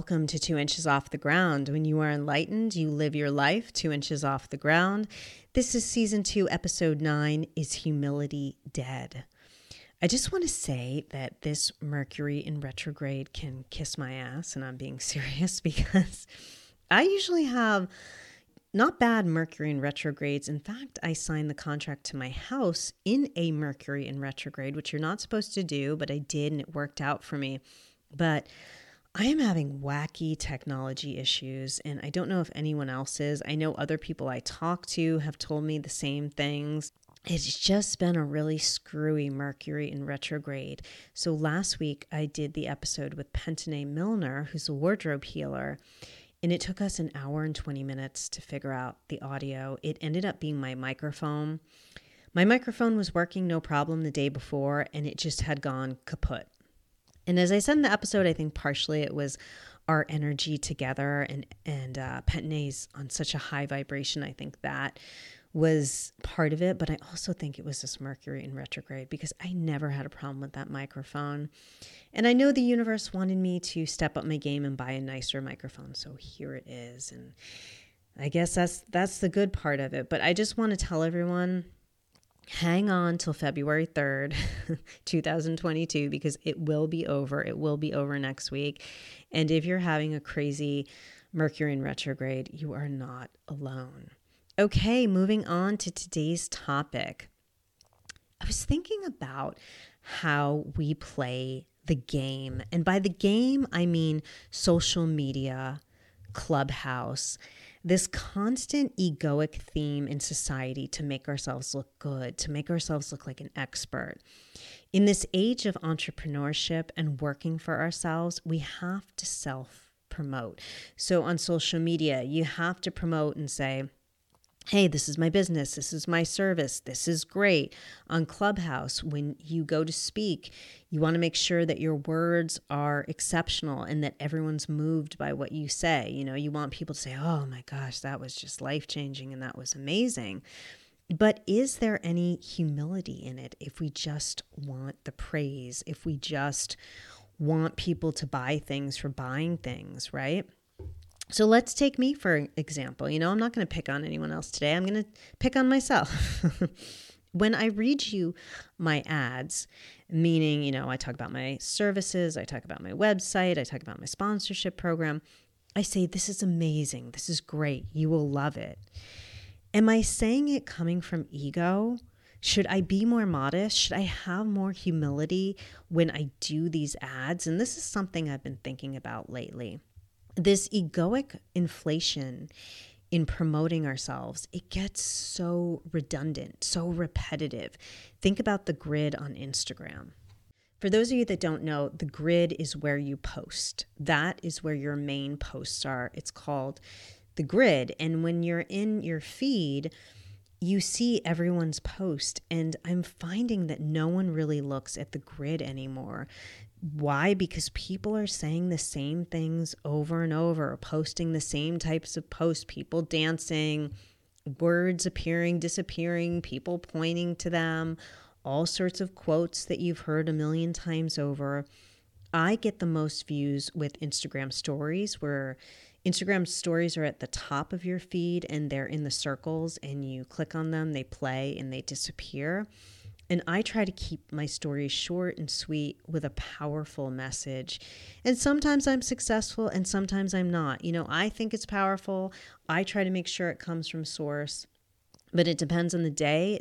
Welcome to Two Inches Off the Ground. When you are enlightened, you live your life two inches off the ground. This is season two, episode nine Is Humility Dead? I just want to say that this Mercury in retrograde can kiss my ass, and I'm being serious because I usually have not bad Mercury in retrogrades. In fact, I signed the contract to my house in a Mercury in retrograde, which you're not supposed to do, but I did, and it worked out for me. But I am having wacky technology issues, and I don't know if anyone else is. I know other people I talk to have told me the same things. It's just been a really screwy Mercury in retrograde. So last week I did the episode with Pentane Milner, who's a wardrobe healer, and it took us an hour and 20 minutes to figure out the audio. It ended up being my microphone. My microphone was working no problem the day before, and it just had gone kaput. And as I said in the episode, I think partially it was our energy together and and uh, on such a high vibration. I think that was part of it, but I also think it was this Mercury in retrograde because I never had a problem with that microphone. And I know the universe wanted me to step up my game and buy a nicer microphone, so here it is. And I guess that's that's the good part of it. But I just want to tell everyone hang on till February 3rd, 2022, because it will be over. It will be over next week. And if you're having a crazy Mercury in retrograde, you are not alone. Okay, moving on to today's topic. I was thinking about how we play the game. And by the game, I mean social media, clubhouse this constant egoic theme in society to make ourselves look good, to make ourselves look like an expert. In this age of entrepreneurship and working for ourselves, we have to self promote. So on social media, you have to promote and say, hey, this is my business, this is my service, this is great. On Clubhouse, when you go to speak, you want to make sure that your words are exceptional and that everyone's moved by what you say. You know, you want people to say, oh my gosh, that was just life changing and that was amazing. But is there any humility in it if we just want the praise, if we just want people to buy things for buying things, right? So let's take me for example. You know, I'm not going to pick on anyone else today. I'm going to pick on myself. when I read you my ads, meaning, you know, I talk about my services, I talk about my website, I talk about my sponsorship program, I say, This is amazing. This is great. You will love it. Am I saying it coming from ego? Should I be more modest? Should I have more humility when I do these ads? And this is something I've been thinking about lately this egoic inflation in promoting ourselves, it gets so redundant, so repetitive. Think about the grid on Instagram. For those of you that don't know, the grid is where you post. That is where your main posts are. It's called the grid. And when you're in your feed, you see everyone's post. And I'm finding that no one really looks at the grid anymore. Why? Because people are saying the same things over and over, posting the same types of posts, people dancing, words appearing, disappearing, people pointing to them, all sorts of quotes that you've heard a million times over. I get the most views with Instagram stories, where Instagram stories are at the top of your feed and they're in the circles, and you click on them, they play, and they disappear. And I try to keep my stories short and sweet with a powerful message. And sometimes I'm successful and sometimes I'm not. You know, I think it's powerful. I try to make sure it comes from source, but it depends on the day.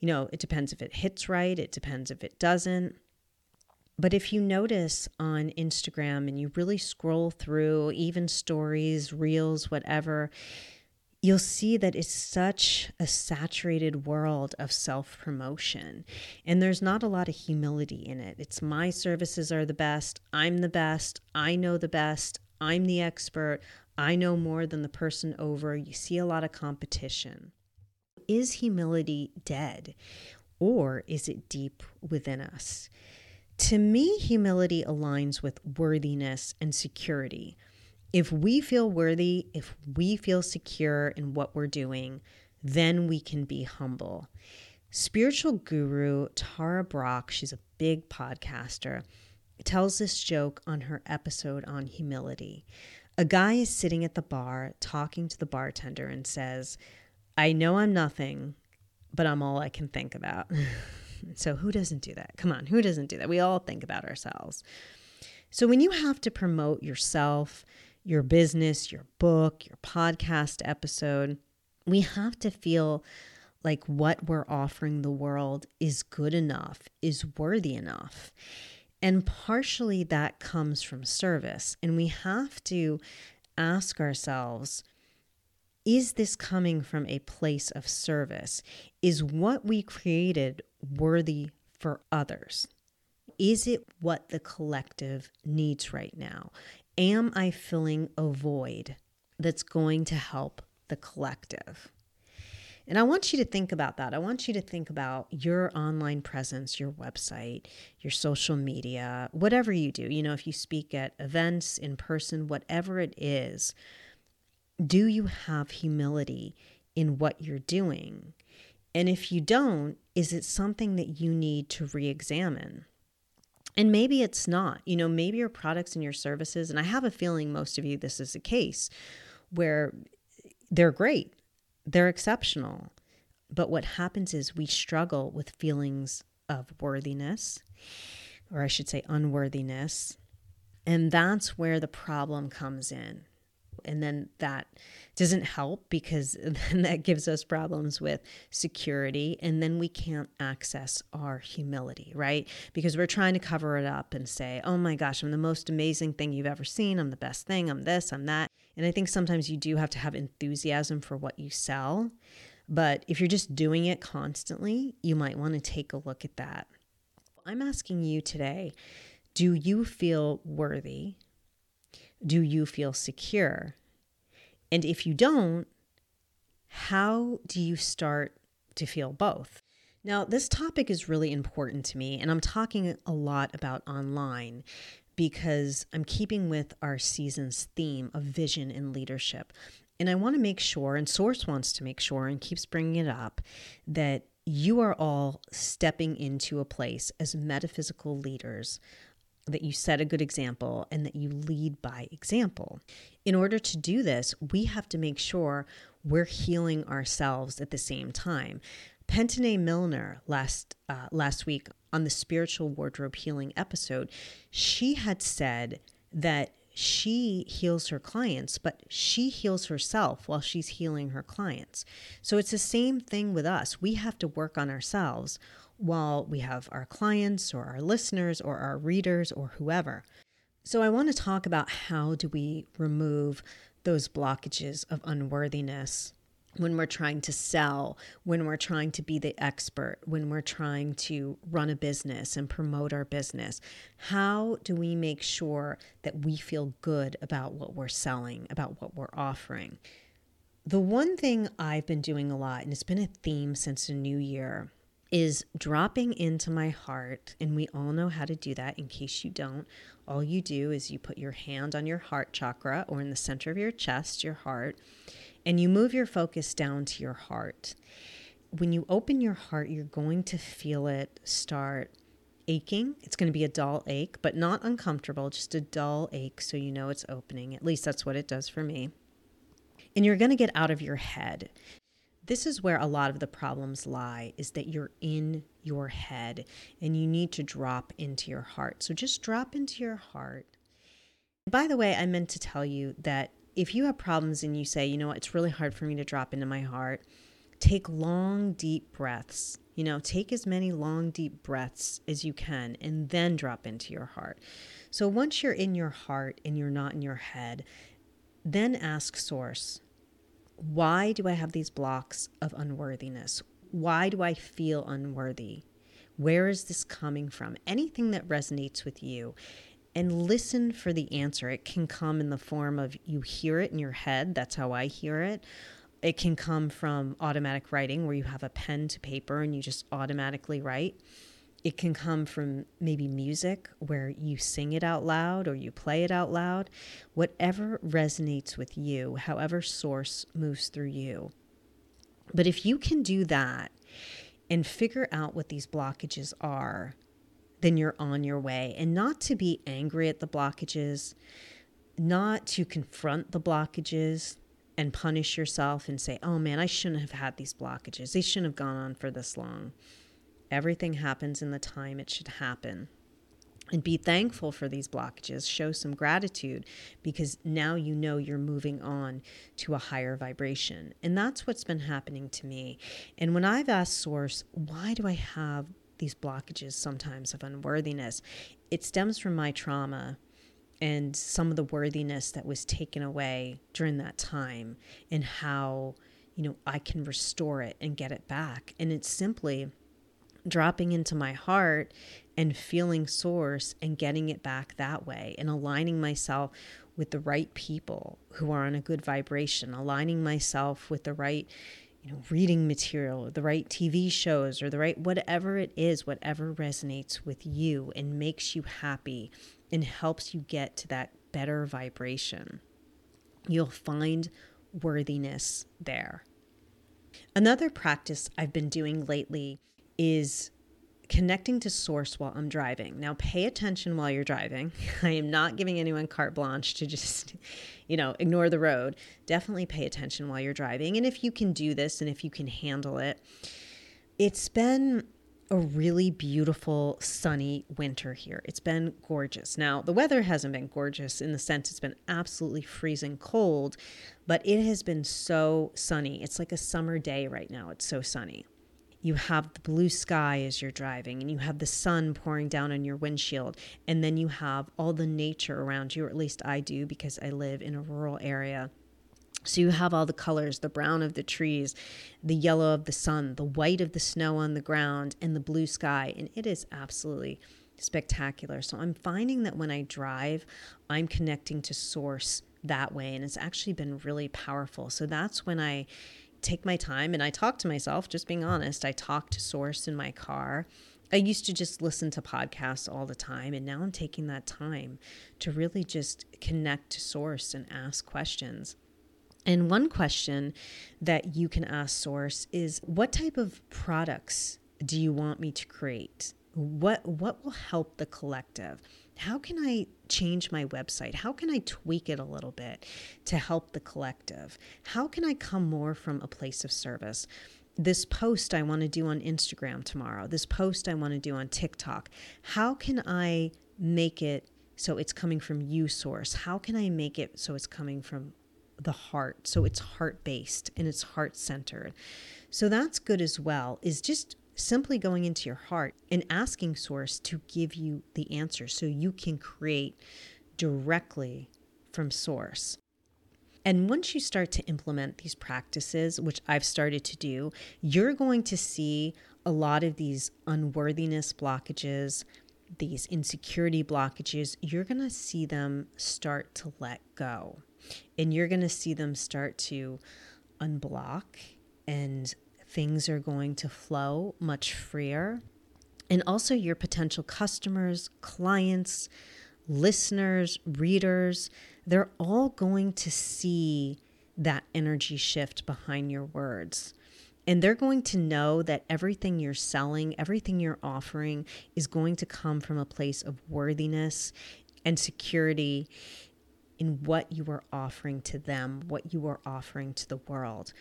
You know, it depends if it hits right, it depends if it doesn't. But if you notice on Instagram and you really scroll through even stories, reels, whatever, you'll see that it's such a saturated world of self promotion. And there's not a lot of humility in it. It's my services are the best. I'm the best. I know the best. I'm the expert. I know more than the person over. You see a lot of competition. Is humility dead or is it deep within us? To me, humility aligns with worthiness and security. If we feel worthy, if we feel secure in what we're doing, then we can be humble. Spiritual guru Tara Brach, she's a big podcaster, tells this joke on her episode on humility. A guy is sitting at the bar talking to the bartender and says, I know I'm nothing, but I'm all I can think about. so, who doesn't do that? Come on, who doesn't do that? We all think about ourselves. So, when you have to promote yourself, your business, your book, your podcast episode, we have to feel like what we're offering the world is good enough, is worthy enough. And partially that comes from service. And we have to ask ourselves is this coming from a place of service? Is what we created worthy for others? Is it what the collective needs right now? Am I filling a void that's going to help the collective? And I want you to think about that. I want you to think about your online presence, your website, your social media, whatever you do. You know, if you speak at events, in person, whatever it is, do you have humility in what you're doing? And if you don't, is it something that you need to re examine? And maybe it's not. You know, maybe your products and your services, and I have a feeling most of you, this is the case, where they're great they're exceptional. But what happens is we struggle with feelings of worthiness, or I should say unworthiness. And that's where the problem comes in. And then that doesn't help because then that gives us problems with security. And then we can't access our humility, right? Because we're trying to cover it up and say, oh my gosh, I'm the most amazing thing you've ever seen. I'm the best thing. I'm this, I'm that. And I think sometimes you do have to have enthusiasm for what you sell. But if you're just doing it constantly, you might want to take a look at that. I'm asking you today do you feel worthy? Do you feel secure? And if you don't, how do you start to feel both? Now, this topic is really important to me, and I'm talking a lot about online because I'm keeping with our season's theme of vision and leadership. And I want to make sure, and Source wants to make sure and keeps bringing it up, that you are all stepping into a place as metaphysical leaders that you set a good example and that you lead by example. In order to do this, we have to make sure we're healing ourselves at the same time. Pentine Milner last uh, last week on the spiritual wardrobe healing episode, she had said that she heals her clients, but she heals herself while she's healing her clients. So it's the same thing with us. We have to work on ourselves while we have our clients or our listeners or our readers or whoever. So I want to talk about how do we remove those blockages of unworthiness when we're trying to sell, when we're trying to be the expert, when we're trying to run a business and promote our business. How do we make sure that we feel good about what we're selling, about what we're offering? The one thing I've been doing a lot, and it's been a theme since the new year, is dropping into my heart. And we all know how to do that in case you don't. All you do is you put your hand on your heart chakra or in the center of your chest, your heart and you move your focus down to your heart. When you open your heart, you're going to feel it start aching. It's going to be a dull ache, but not uncomfortable, just a dull ache so you know it's opening. At least that's what it does for me. And you're going to get out of your head. This is where a lot of the problems lie is that you're in your head and you need to drop into your heart. So just drop into your heart. By the way, I meant to tell you that if you have problems and you say, you know what, it's really hard for me to drop into my heart, take long, deep breaths. You know, take as many long, deep breaths as you can and then drop into your heart. So once you're in your heart and you're not in your head, then ask Source, why do I have these blocks of unworthiness? Why do I feel unworthy? Where is this coming from? Anything that resonates with you and listen for the answer. It can come in the form of you hear it in your head. That's how I hear it. It can come from automatic writing where you have a pen to paper and you just automatically write. It can come from maybe music where you sing it out loud or you play it out loud. Whatever resonates with you, however, source moves through you. But if you can do that and figure out what these blockages are, then you're on your way. And not to be angry at the blockages, not to confront the blockages and punish yourself and say, oh man, I shouldn't have had these blockages. They shouldn't have gone on for this long. Everything happens in the time it should happen. And be thankful for these blockages. Show some gratitude because now you know you're moving on to a higher vibration. And that's what's been happening to me. And when I've asked Source, why do I have these blockages sometimes of unworthiness? It stems from my trauma and some of the worthiness that was taken away during that time and how you know I can restore it and get it back and it's simply dropping into my heart and feeling source and getting it back that way and aligning myself with the right people who are on a good vibration aligning myself with the right you know reading material the right TV shows or the right whatever it is whatever resonates with you and makes you happy and helps you get to that better vibration. You'll find worthiness there. Another practice I've been doing lately is connecting to source while I'm driving. Now, pay attention while you're driving. I am not giving anyone carte blanche to just, you know, ignore the road. Definitely pay attention while you're driving. And if you can do this and if you can handle it, it's been a really beautiful sunny winter here. It's been gorgeous. Now, the weather hasn't been gorgeous in the sense it's been absolutely freezing cold, but it has been so sunny. It's like a summer day right now. It's so sunny. You have the blue sky as you're driving, and you have the sun pouring down on your windshield, and then you have all the nature around you, or at least I do because I live in a rural area so you have all the colors the brown of the trees, the yellow of the sun, the white of the snow on the ground, and the blue sky. And it is absolutely spectacular. So I'm finding that when I drive, I'm connecting to source that way. And it's actually been really powerful. So that's when I take my time and I talk to myself, just being honest. I talk to source in my car. I used to just listen to podcasts all the time, and now I'm taking that time to really just connect to source and ask questions. And one question that you can ask Source is what type of products do you want me to create? What what will help the collective? How can I change my website? How can I tweak it a little bit to help the collective? How can I come more from a place of service? This post I want to do on Instagram tomorrow. This post I want to do on TikTok. How can I make it so it's coming from you source? How can I make it so it's coming from the heart. So it's heart based and it's heart centered. So that's good as well, is just simply going into your heart and asking Source to give you the answer so you can create directly from Source. And once you start to implement these practices, which I've started to do, you're going to see a lot of these unworthiness blockages, these insecurity blockages, you're going to see them start to let go and you're going to see them start to unblock and things are going to flow much freer. And also, your potential customers, clients, listeners, readers, they're all going to see that energy shift behind your words. And they're going to know that everything you're selling, everything you're offering is going to come from a place of worthiness and security in what you are offering to them, what you are offering to the world.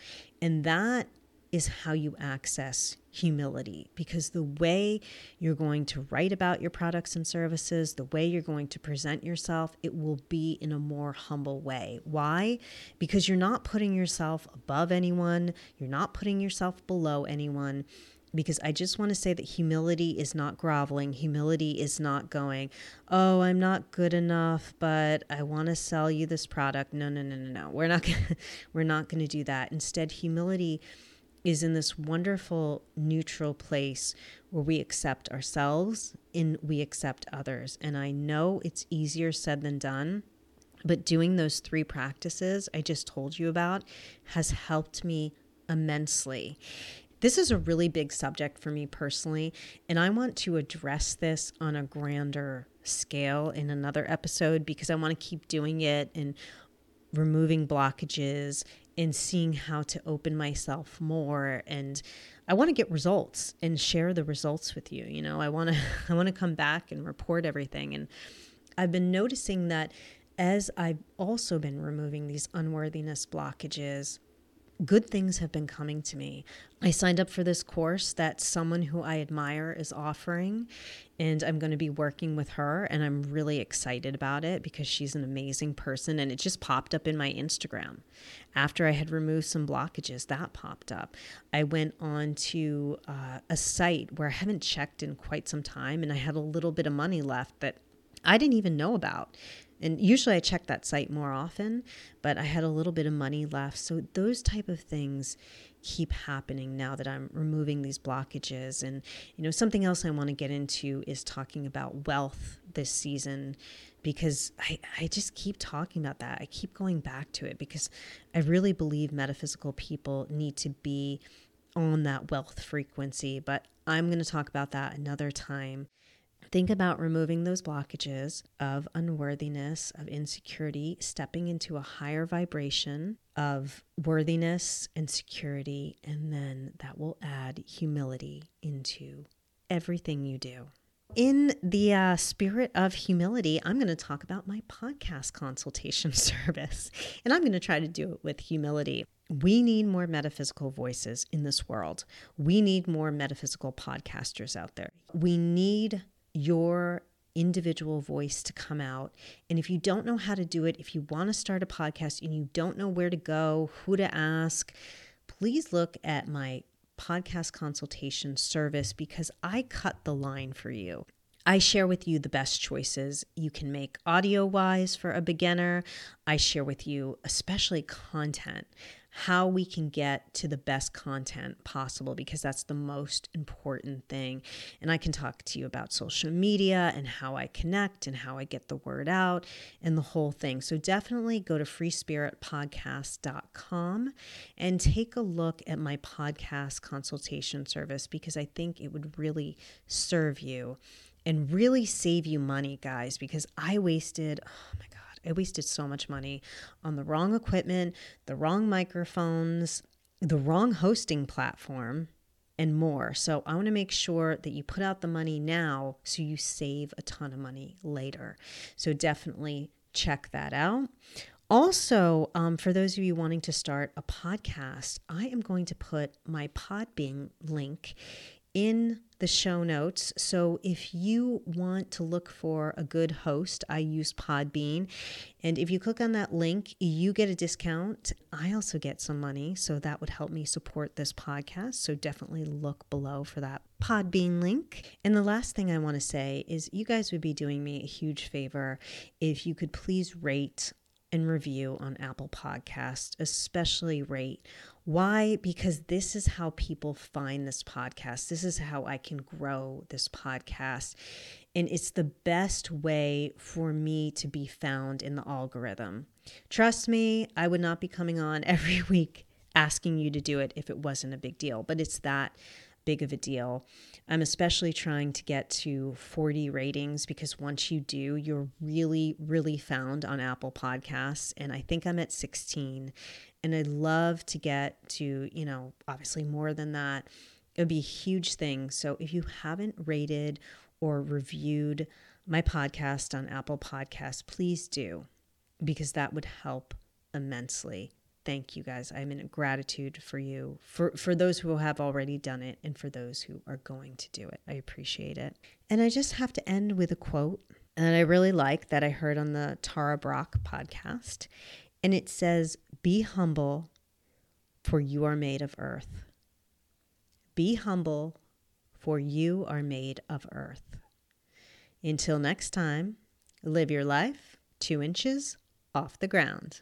And that is how you access humility because the way you're going to write about your products and services, the way you're going to present yourself, it will be in a more humble way. Why? Because you're not putting yourself above anyone, you're not putting yourself below anyone because I just want to say that humility is not groveling. Humility is not going, "Oh, I'm not good enough, but I want to sell you this product." No, no, no, no, no. We're not gonna, we're not going to do that. Instead, humility is in this wonderful neutral place where we accept ourselves and we accept others. And I know it's easier said than done, but doing those three practices I just told you about has helped me immensely. This is a really big subject for me personally, and I want to address this on a grander scale in another episode because I want to keep doing it and removing blockages and seeing how to open myself more and I want to get results and share the results with you. You know, I want to I want to come back and report everything and I've been noticing that as I've also been removing these unworthiness blockages, good things have been coming to me. I signed up for this course that someone who I admire is offering, and I'm going to be working with her. And I'm really excited about it because she's an amazing person. And it just popped up in my Instagram. After I had removed some blockages, that popped up. I went on to uh, a site where I haven't checked in quite some time, and I had a little bit of money left that I didn't even know about. And usually I check that site more often, but I had a little bit of money left. So those type of things keep happening now that I'm removing these blockages. And, you know, something else I want to get into is talking about wealth this season because I, I just keep talking about that. I keep going back to it because I really believe metaphysical people need to be on that wealth frequency. But I'm going to talk about that another time. Think about removing those blockages of unworthiness, of insecurity, stepping into a higher vibration of worthiness and security, and then that will add humility into everything you do. In the uh, spirit of humility, I'm going to talk about my podcast consultation service, and I'm going to try to do it with humility. We need more metaphysical voices in this world. We need more metaphysical podcasters out there. We need your individual voice to come out. And if you don't know how to do it, if you want to start a podcast and you don't know where to go, who to ask, please look at my podcast consultation service because I cut the line for you. I share with you the best choices you can make audio wise for a beginner. I share with you, especially content, how we can get to the best content possible because that's the most important thing. And I can talk to you about social media and how I connect and how I get the word out and the whole thing. So definitely go to freespiritpodcast.com and take a look at my podcast consultation service because I think it would really serve you and really save you money, guys, because I wasted, oh my I wasted so much money on the wrong equipment, the wrong microphones, the wrong hosting platform, and more. So I want to make sure that you put out the money now so you save a ton of money later. So definitely check that out. Also, um, for those of you wanting to start a podcast, I am going to put my Podbean link in the show notes. So if you want to look for a good host, I use Podbean. And if you click on that link, you get a discount. I also get some money. So that would help me support this podcast. So definitely look below for that Podbean link. And the last thing I want to say is you guys would be doing me a huge favor if you could please rate and review on Apple Podcast, especially rate why? Because this is how people find this podcast. This is how I can grow this podcast. And it's the best way for me to be found in the algorithm. Trust me, I would not be coming on every week asking you to do it if it wasn't a big deal, but it's that big of a deal. I'm especially trying to get to 40 ratings because once you do, you're really, really found on Apple Podcasts. And I think I'm at 16. And I'd love to get to, you know, obviously more than that. It would be a huge thing. So if you haven't rated or reviewed my podcast on Apple Podcasts, please do, because that would help immensely. Thank you guys. I'm in gratitude for you, for, for those who have already done it, and for those who are going to do it. I appreciate it. And I just have to end with a quote that I really like that I heard on the Tara Brach podcast. And it says, Be humble, for you are made of earth. Be humble, for you are made of earth. Until next time, live your life two inches off the ground.